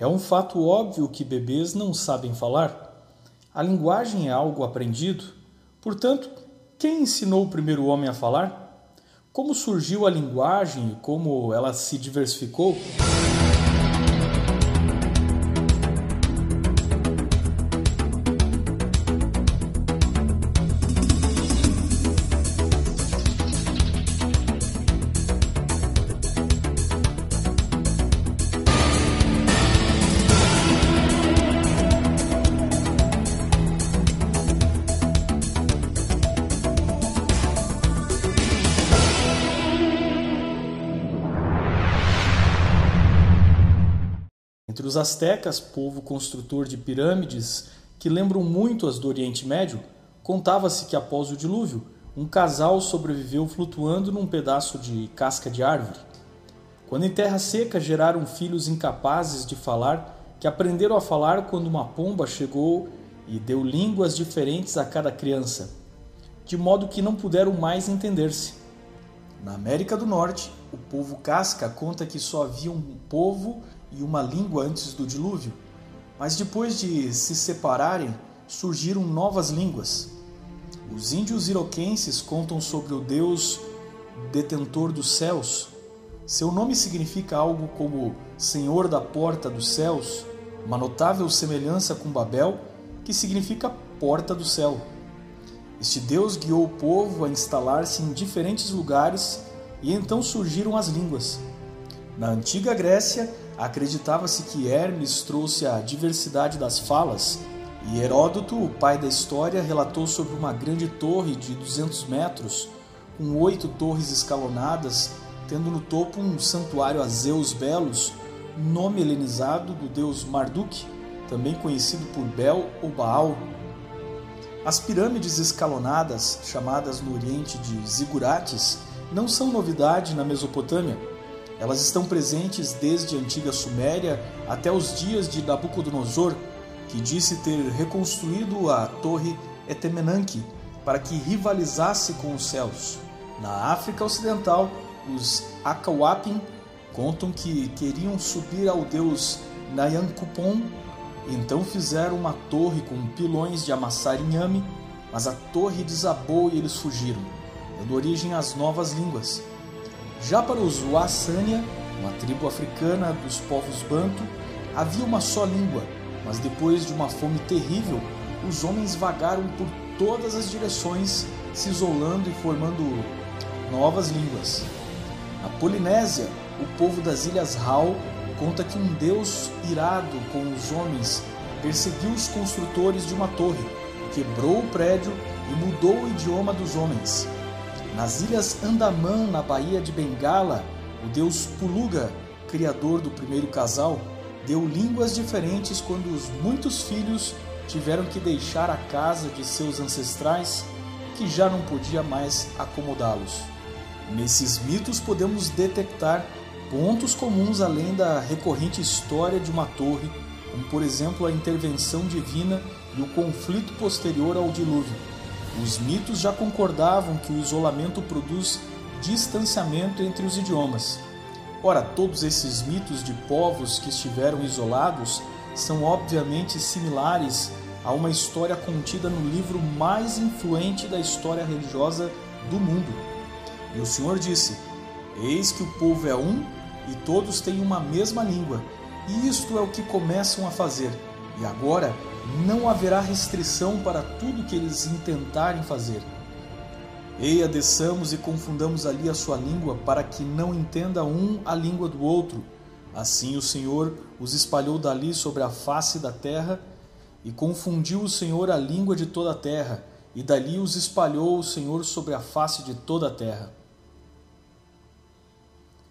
É um fato óbvio que bebês não sabem falar. A linguagem é algo aprendido. Portanto, quem ensinou o primeiro homem a falar? Como surgiu a linguagem e como ela se diversificou? Entre os astecas, povo construtor de pirâmides que lembram muito as do Oriente Médio, contava-se que após o dilúvio, um casal sobreviveu flutuando num pedaço de casca de árvore. Quando em terra seca geraram filhos incapazes de falar, que aprenderam a falar quando uma pomba chegou e deu línguas diferentes a cada criança, de modo que não puderam mais entender-se. Na América do Norte, o povo casca conta que só havia um povo e uma língua antes do dilúvio, mas depois de se separarem, surgiram novas línguas. Os índios iroquenses contam sobre o Deus detentor dos céus. Seu nome significa algo como Senhor da Porta dos Céus, uma notável semelhança com Babel, que significa Porta do Céu. Este Deus guiou o povo a instalar-se em diferentes lugares e então surgiram as línguas. Na antiga Grécia, acreditava-se que Hermes trouxe a diversidade das falas, e Heródoto, o pai da história, relatou sobre uma grande torre de 200 metros, com oito torres escalonadas, tendo no topo um santuário a Zeus Belos, nome helenizado do deus Marduk, também conhecido por Bel ou Baal. As pirâmides escalonadas, chamadas no Oriente de zigurates, não são novidade na Mesopotâmia. Elas estão presentes desde a antiga Suméria até os dias de Nabucodonosor, que disse ter reconstruído a torre Etemenanque para que rivalizasse com os céus. Na África Ocidental, os Akawapin contam que queriam subir ao deus Nayankupon, então fizeram uma torre com pilões de amassar inhame, mas a torre desabou e eles fugiram dando origem às novas línguas. Já para os Wassania, uma tribo africana dos povos Banto, havia uma só língua, mas depois de uma fome terrível, os homens vagaram por todas as direções, se isolando e formando novas línguas. Na Polinésia, o povo das Ilhas Hau conta que um deus irado com os homens perseguiu os construtores de uma torre, quebrou o prédio e mudou o idioma dos homens. Nas ilhas Andaman, na Baía de Bengala, o deus Puluga, criador do primeiro casal, deu línguas diferentes quando os muitos filhos tiveram que deixar a casa de seus ancestrais, que já não podia mais acomodá-los. Nesses mitos podemos detectar pontos comuns além da recorrente história de uma torre, como por exemplo a intervenção divina e o conflito posterior ao dilúvio. Os mitos já concordavam que o isolamento produz distanciamento entre os idiomas. Ora, todos esses mitos de povos que estiveram isolados são obviamente similares a uma história contida no livro mais influente da história religiosa do mundo. E o Senhor disse: Eis que o povo é um e todos têm uma mesma língua, e isto é o que começam a fazer. E agora não haverá restrição para tudo que eles intentarem fazer. Eia, desçamos e confundamos ali a sua língua, para que não entenda um a língua do outro. Assim o Senhor os espalhou dali sobre a face da terra, e confundiu o Senhor a língua de toda a terra, e dali os espalhou o Senhor sobre a face de toda a terra.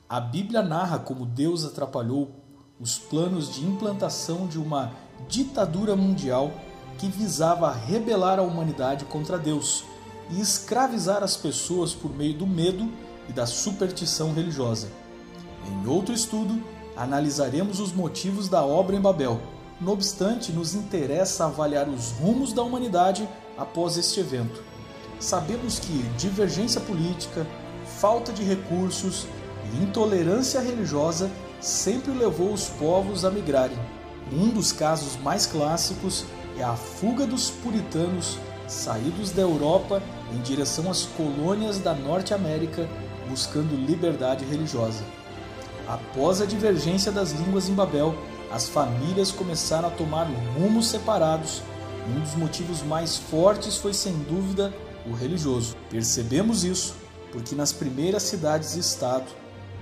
A Bíblia narra como Deus atrapalhou os planos de implantação de uma ditadura mundial que visava rebelar a humanidade contra Deus e escravizar as pessoas por meio do medo e da superstição religiosa. Em outro estudo, analisaremos os motivos da obra em Babel. No obstante, nos interessa avaliar os rumos da humanidade após este evento. Sabemos que divergência política, falta de recursos e intolerância religiosa sempre levou os povos a migrarem. Um dos casos mais clássicos é a fuga dos puritanos saídos da Europa em direção às colônias da Norte América buscando liberdade religiosa. Após a divergência das línguas em Babel, as famílias começaram a tomar rumos separados. Um dos motivos mais fortes foi, sem dúvida, o religioso. Percebemos isso porque nas primeiras cidades-estado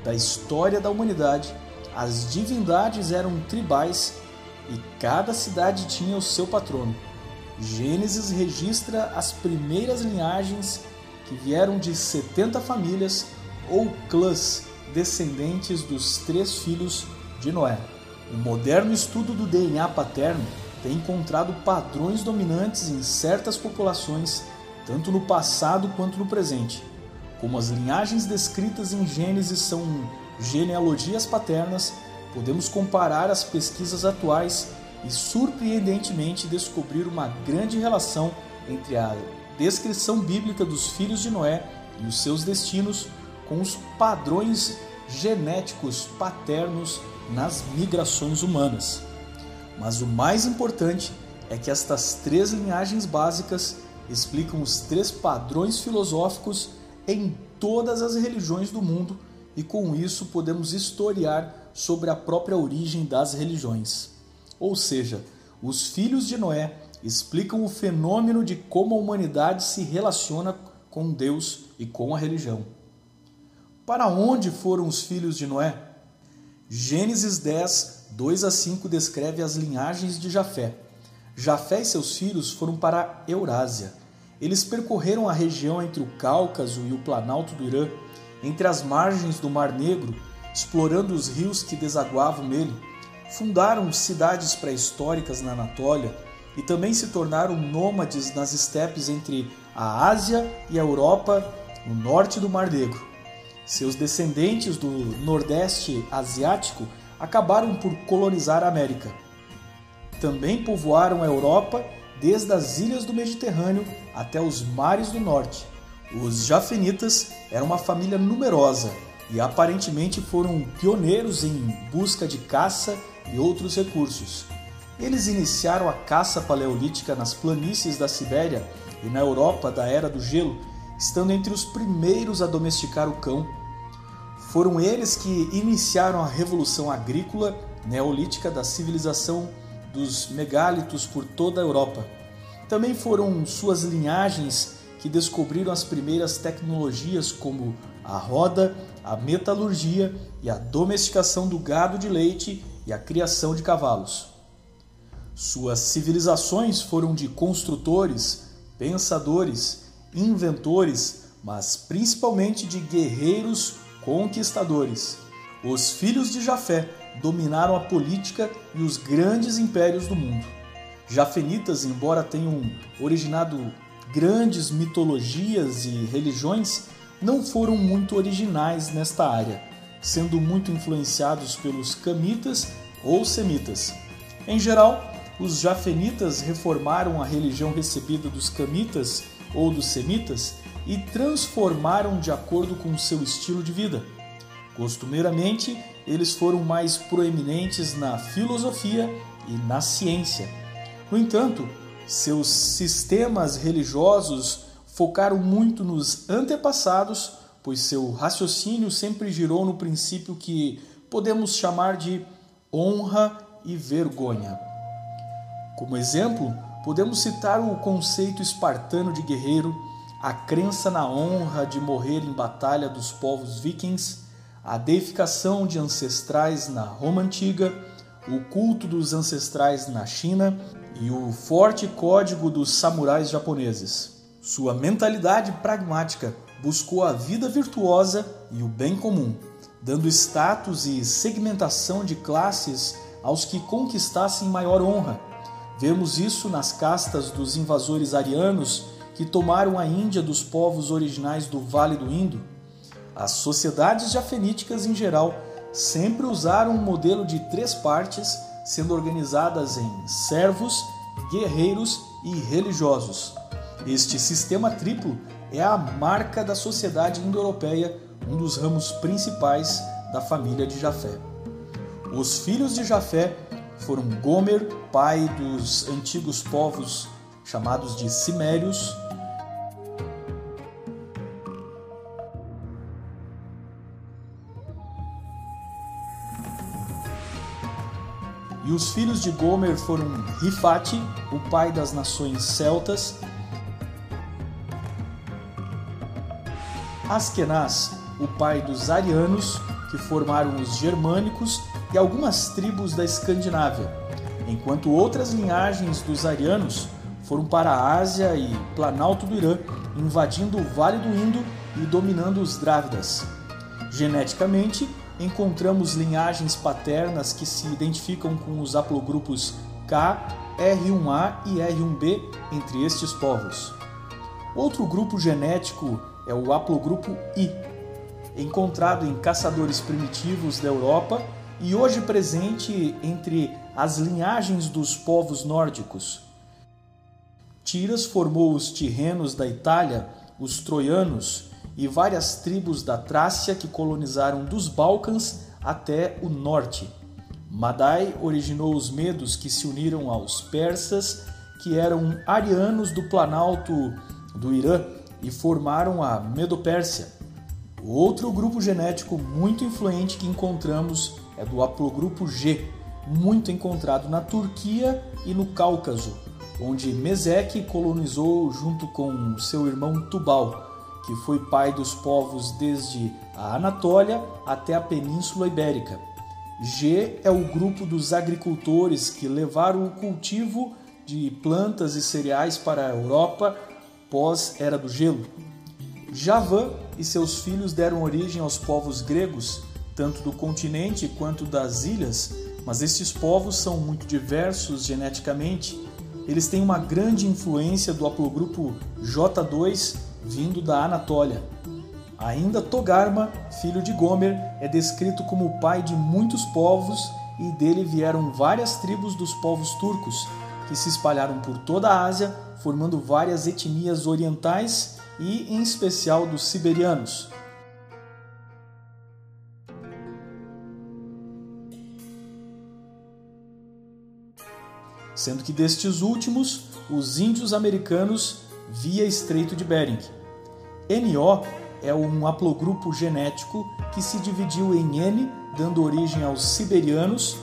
da história da humanidade, as divindades eram tribais e cada cidade tinha o seu patrono. Gênesis registra as primeiras linhagens que vieram de 70 famílias ou clãs descendentes dos três filhos de Noé. O moderno estudo do DNA paterno tem encontrado padrões dominantes em certas populações, tanto no passado quanto no presente. Como as linhagens descritas em Gênesis são genealogias paternas, podemos comparar as pesquisas atuais e surpreendentemente descobrir uma grande relação entre a descrição bíblica dos filhos de Noé e os seus destinos com os padrões genéticos paternos nas migrações humanas. Mas o mais importante é que estas três linhagens básicas explicam os três padrões filosóficos em todas as religiões do mundo e com isso podemos historiar sobre a própria origem das religiões. Ou seja, os filhos de Noé explicam o fenômeno de como a humanidade se relaciona com Deus e com a religião. Para onde foram os filhos de Noé? Gênesis 10, 2 a 5 descreve as linhagens de Jafé. Jafé e seus filhos foram para Eurásia. Eles percorreram a região entre o Cáucaso e o Planalto do Irã, entre as margens do Mar Negro, explorando os rios que desaguavam nele fundaram cidades pré-históricas na Anatólia e também se tornaram nômades nas estepes entre a Ásia e a Europa, no norte do Mar Negro. Seus descendentes do Nordeste Asiático acabaram por colonizar a América. Também povoaram a Europa desde as ilhas do Mediterrâneo até os mares do norte. Os Jafenitas eram uma família numerosa e aparentemente foram pioneiros em busca de caça e outros recursos. Eles iniciaram a caça paleolítica nas planícies da Sibéria e na Europa da Era do Gelo, estando entre os primeiros a domesticar o cão. Foram eles que iniciaram a revolução agrícola neolítica da civilização dos megálitos por toda a Europa. Também foram suas linhagens que descobriram as primeiras tecnologias como a roda, a metalurgia e a domesticação do gado de leite e a criação de cavalos. Suas civilizações foram de construtores, pensadores, inventores, mas principalmente de guerreiros conquistadores. Os filhos de Jafé dominaram a política e os grandes impérios do mundo. Jafenitas, embora tenham originado grandes mitologias e religiões, não foram muito originais nesta área sendo muito influenciados pelos camitas ou semitas. Em geral, os jafenitas reformaram a religião recebida dos camitas ou dos semitas e transformaram de acordo com seu estilo de vida. Costumeiramente, eles foram mais proeminentes na filosofia e na ciência. No entanto, seus sistemas religiosos focaram muito nos antepassados pois seu raciocínio sempre girou no princípio que podemos chamar de honra e vergonha. Como exemplo, podemos citar o conceito espartano de guerreiro, a crença na honra de morrer em batalha dos povos vikings, a deificação de ancestrais na Roma antiga, o culto dos ancestrais na China e o forte código dos samurais japoneses. Sua mentalidade pragmática buscou a vida virtuosa e o bem comum, dando status e segmentação de classes aos que conquistassem maior honra. Vemos isso nas castas dos invasores arianos que tomaram a Índia dos povos originais do Vale do Indo. As sociedades jafeníticas em geral sempre usaram um modelo de três partes, sendo organizadas em servos, guerreiros e religiosos. Este sistema triplo é a marca da sociedade indo-europeia, um dos ramos principais da família de Jafé. Os filhos de Jafé foram Gomer, pai dos antigos povos chamados de Cimérios, E os filhos de Gomer foram Rifate, o pai das nações celtas, Askenaz, o pai dos arianos, que formaram os germânicos e algumas tribos da Escandinávia, enquanto outras linhagens dos arianos foram para a Ásia e Planalto do Irã, invadindo o Vale do Indo e dominando os Drávidas. Geneticamente, encontramos linhagens paternas que se identificam com os haplogrupos K, R1A e R1B entre estes povos. Outro grupo genético é o haplogrupo I, encontrado em caçadores primitivos da Europa e hoje presente entre as linhagens dos povos nórdicos. Tiras formou os tirrenos da Itália, os troianos e várias tribos da Trácia que colonizaram dos Balcãs até o norte. Madai originou os medos que se uniram aos persas, que eram arianos do planalto do Irã e formaram a Medopérsia. Outro grupo genético muito influente que encontramos é do haplogrupo G, muito encontrado na Turquia e no Cáucaso, onde Meseque colonizou junto com seu irmão Tubal, que foi pai dos povos desde a Anatólia até a Península Ibérica. G é o grupo dos agricultores que levaram o cultivo de plantas e cereais para a Europa pós-Era do Gelo. Javã e seus filhos deram origem aos povos gregos, tanto do continente quanto das ilhas, mas estes povos são muito diversos geneticamente. Eles têm uma grande influência do haplogrupo J2 vindo da Anatólia. Ainda Togarma, filho de Gomer, é descrito como o pai de muitos povos e dele vieram várias tribos dos povos turcos, que se espalharam por toda a Ásia, formando várias etnias orientais e, em especial, dos siberianos. Sendo que destes últimos, os índios americanos via Estreito de Bering. NO é um haplogrupo genético que se dividiu em N, dando origem aos siberianos,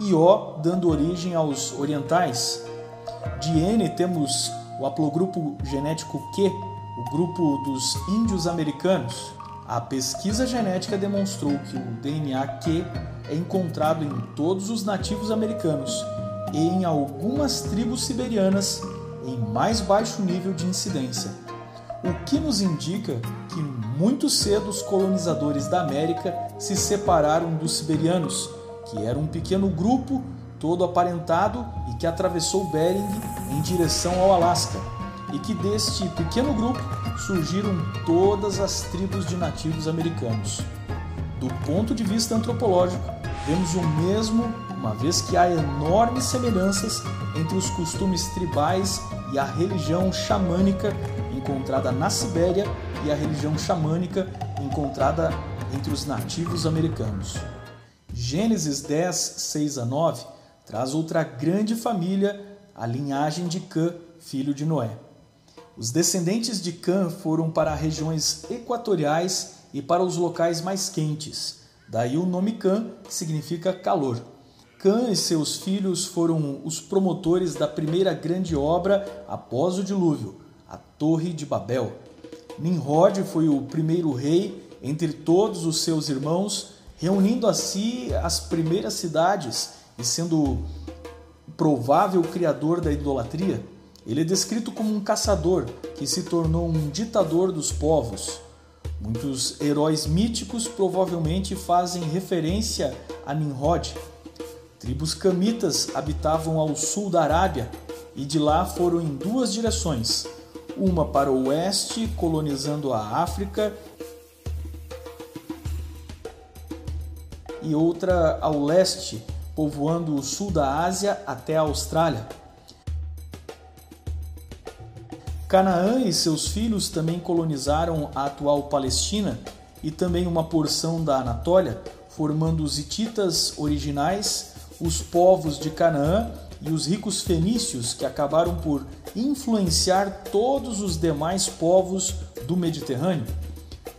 e O, dando origem aos orientais. De N temos o haplogrupo genético Q, o grupo dos índios americanos. A pesquisa genética demonstrou que o DNA Q é encontrado em todos os nativos americanos e em algumas tribos siberianas em mais baixo nível de incidência, o que nos indica que muito cedo os colonizadores da América se separaram dos siberianos, que era um pequeno grupo todo aparentado e que atravessou Bering em direção ao Alasca, e que deste pequeno grupo surgiram todas as tribos de nativos americanos. Do ponto de vista antropológico, vemos o mesmo uma vez que há enormes semelhanças entre os costumes tribais e a religião xamânica encontrada na Sibéria e a religião xamânica encontrada entre os nativos americanos. Gênesis 10, 6 a 9 traz outra grande família, a linhagem de Cã, filho de Noé. Os descendentes de Cã foram para regiões equatoriais e para os locais mais quentes, daí o nome Cã, que significa calor. E seus filhos foram os promotores da primeira grande obra após o dilúvio, a Torre de Babel. Nimrod foi o primeiro rei entre todos os seus irmãos, reunindo a si as primeiras cidades e sendo provável criador da idolatria. Ele é descrito como um caçador que se tornou um ditador dos povos. Muitos heróis míticos provavelmente fazem referência a Nimrod, Tribos camitas habitavam ao sul da Arábia e de lá foram em duas direções, uma para o oeste, colonizando a África, e outra ao leste, povoando o sul da Ásia até a Austrália. Canaã e seus filhos também colonizaram a atual Palestina e também uma porção da Anatólia, formando os hititas originais, os povos de Canaã e os ricos fenícios que acabaram por influenciar todos os demais povos do Mediterrâneo.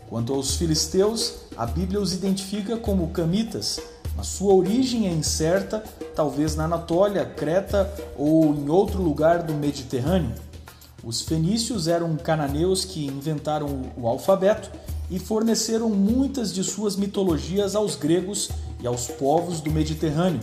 Quanto aos filisteus, a Bíblia os identifica como camitas, mas sua origem é incerta, talvez na Anatólia, Creta ou em outro lugar do Mediterrâneo. Os fenícios eram cananeus que inventaram o alfabeto e forneceram muitas de suas mitologias aos gregos e aos povos do Mediterrâneo.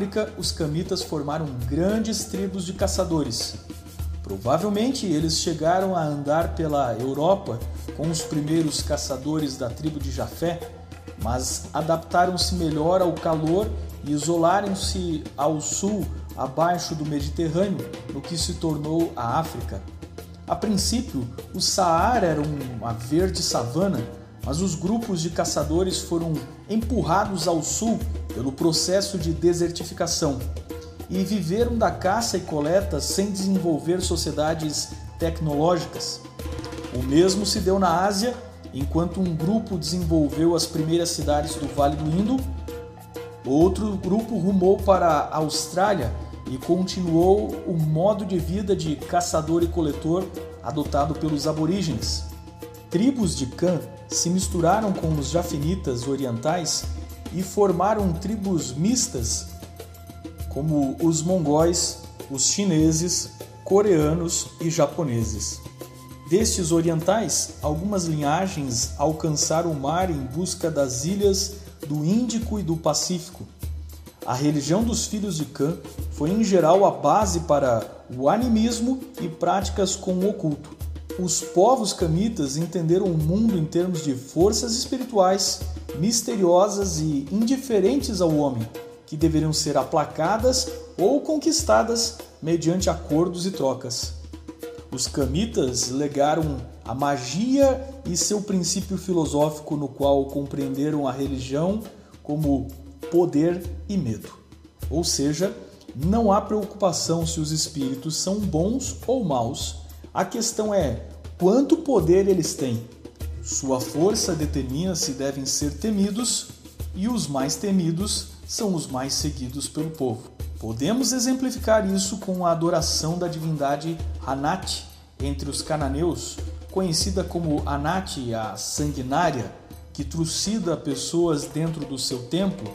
África, os camitas formaram grandes tribos de caçadores. Provavelmente eles chegaram a andar pela Europa com os primeiros caçadores da tribo de Jafé, mas adaptaram-se melhor ao calor e isolaram-se ao sul, abaixo do Mediterrâneo, no que se tornou a África. A princípio, o Saara era uma verde savana, mas os grupos de caçadores foram empurrados ao sul pelo processo de desertificação e viveram da caça e coleta sem desenvolver sociedades tecnológicas. O mesmo se deu na Ásia, enquanto um grupo desenvolveu as primeiras cidades do Vale do Indo, outro grupo rumou para a Austrália e continuou o modo de vida de caçador e coletor adotado pelos aborígenes. Tribos de Cã se misturaram com os jafenitas orientais e formaram tribos mistas, como os mongóis, os chineses, coreanos e japoneses. Destes orientais, algumas linhagens alcançaram o mar em busca das ilhas do Índico e do Pacífico. A religião dos filhos de Cã foi em geral a base para o animismo e práticas com o oculto. Os povos camitas entenderam o mundo em termos de forças espirituais misteriosas e indiferentes ao homem, que deveriam ser aplacadas ou conquistadas mediante acordos e trocas. Os camitas legaram a magia e seu princípio filosófico, no qual compreenderam a religião como poder e medo. Ou seja, não há preocupação se os espíritos são bons ou maus. A questão é quanto poder eles têm sua força determina se devem ser temidos, e os mais temidos são os mais seguidos pelo povo. Podemos exemplificar isso com a adoração da divindade Anat entre os cananeus, conhecida como Anat, a sanguinária, que trucida pessoas dentro do seu templo,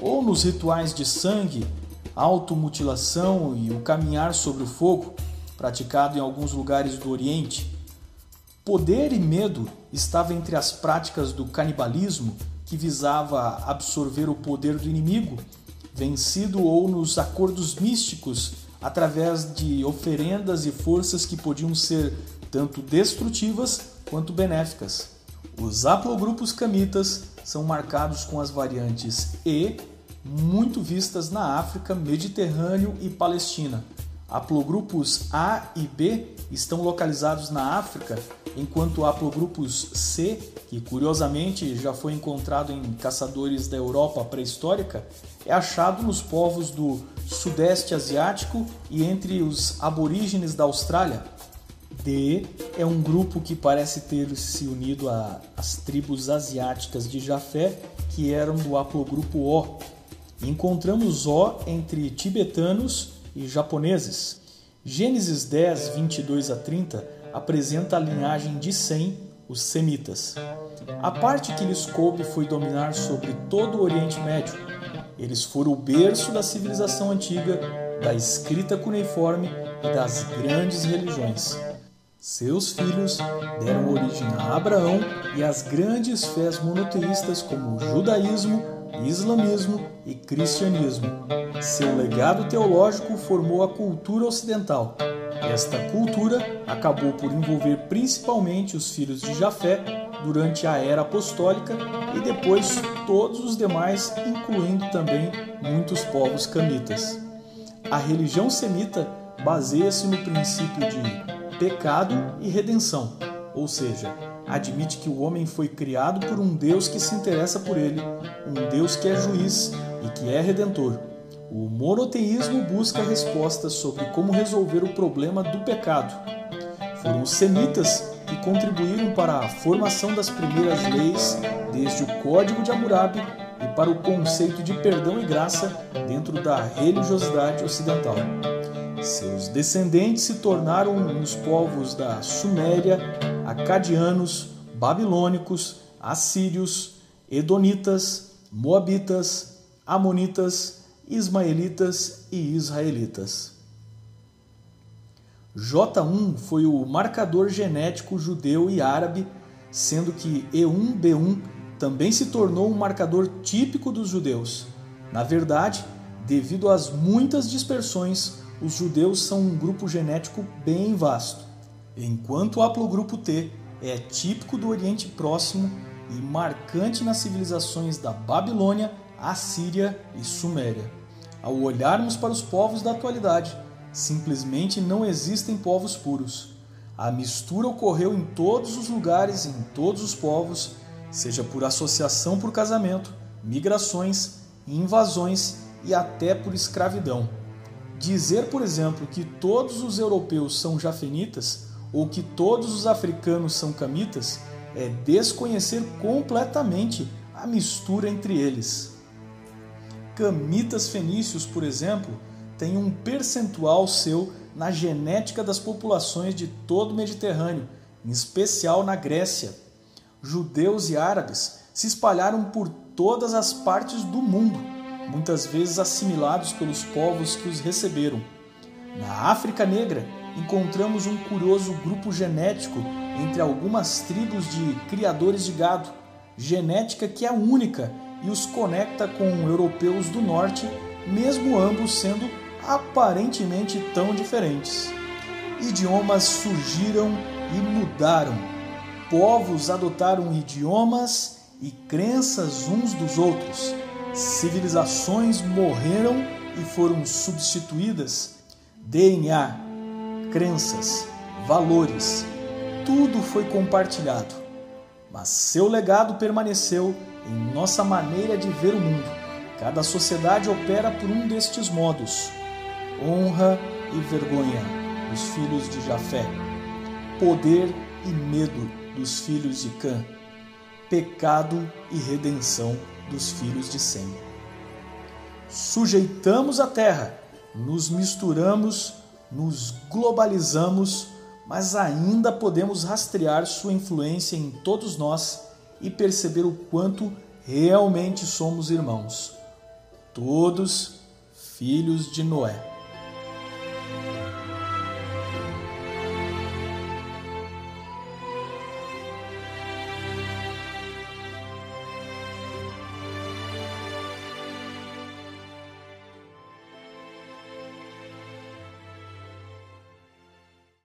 ou nos rituais de sangue, automutilação e o caminhar sobre o fogo, praticado em alguns lugares do Oriente. Poder e medo estavam entre as práticas do canibalismo, que visava absorver o poder do inimigo, vencido ou nos acordos místicos, através de oferendas e forças que podiam ser tanto destrutivas quanto benéficas. Os haplogrupos camitas são marcados com as variantes E, muito vistas na África, Mediterrâneo e Palestina. Haplogrupos A e B estão localizados na África enquanto haplogrupos C, que curiosamente já foi encontrado em caçadores da Europa pré-histórica, é achado nos povos do Sudeste Asiático e entre os aborígenes da Austrália. D é um grupo que parece ter se unido às tribos asiáticas de Jafé, que eram do haplogrupo O. Encontramos O entre tibetanos e japoneses. Gênesis 10, 22 a 30 apresenta a linhagem de Sem, os semitas. A parte que lhes coube foi dominar sobre todo o Oriente Médio. Eles foram o berço da civilização antiga, da escrita cuneiforme e das grandes religiões. Seus filhos deram origem a Abraão e às grandes fés monoteístas como o judaísmo, islamismo e cristianismo. Seu legado teológico formou a cultura ocidental, esta cultura acabou por envolver principalmente os filhos de Jafé durante a era apostólica e depois todos os demais, incluindo também muitos povos camitas. A religião semita baseia-se no princípio de pecado e redenção, ou seja, admite que o homem foi criado por um Deus que se interessa por ele, um Deus que é juiz e que é redentor. O monoteísmo busca respostas sobre como resolver o problema do pecado. Foram os semitas que contribuíram para a formação das primeiras leis, desde o Código de Hammurabi e para o conceito de perdão e graça dentro da religiosidade ocidental. Seus descendentes se tornaram os povos da Suméria, acadianos, babilônicos, assírios, edonitas, moabitas, amonitas, ismaelitas e israelitas. J1 foi o marcador genético judeu e árabe, sendo que E1B1 também se tornou um marcador típico dos judeus. Na verdade, devido às muitas dispersões, os judeus são um grupo genético bem vasto, enquanto o haplogrupo T é típico do Oriente Próximo e marcante nas civilizações da Babilônia, Assíria e Suméria. Ao olharmos para os povos da atualidade, simplesmente não existem povos puros. A mistura ocorreu em todos os lugares, em todos os povos, seja por associação por casamento, migrações, invasões e até por escravidão. Dizer, por exemplo, que todos os europeus são jafenitas ou que todos os africanos são camitas é desconhecer completamente a mistura entre eles. Camitas fenícios, por exemplo, têm um percentual seu na genética das populações de todo o Mediterrâneo, em especial na Grécia. Judeus e árabes se espalharam por todas as partes do mundo muitas vezes assimilados pelos povos que os receberam. Na África Negra, encontramos um curioso grupo genético entre algumas tribos de criadores de gado, genética que é única e os conecta com europeus do norte, mesmo ambos sendo aparentemente tão diferentes. Idiomas surgiram e mudaram. Povos adotaram idiomas e crenças uns dos outros Civilizações morreram e foram substituídas. DNA, crenças, valores, tudo foi compartilhado. Mas seu legado permaneceu em nossa maneira de ver o mundo. Cada sociedade opera por um destes modos: honra e vergonha dos filhos de Jafé, poder e medo dos filhos de Cã, pecado e redenção dos filhos de Sem. Sujeitamos a terra, nos misturamos, nos globalizamos, mas ainda podemos rastrear sua influência em todos nós e perceber o quanto realmente somos irmãos, todos filhos de Noé.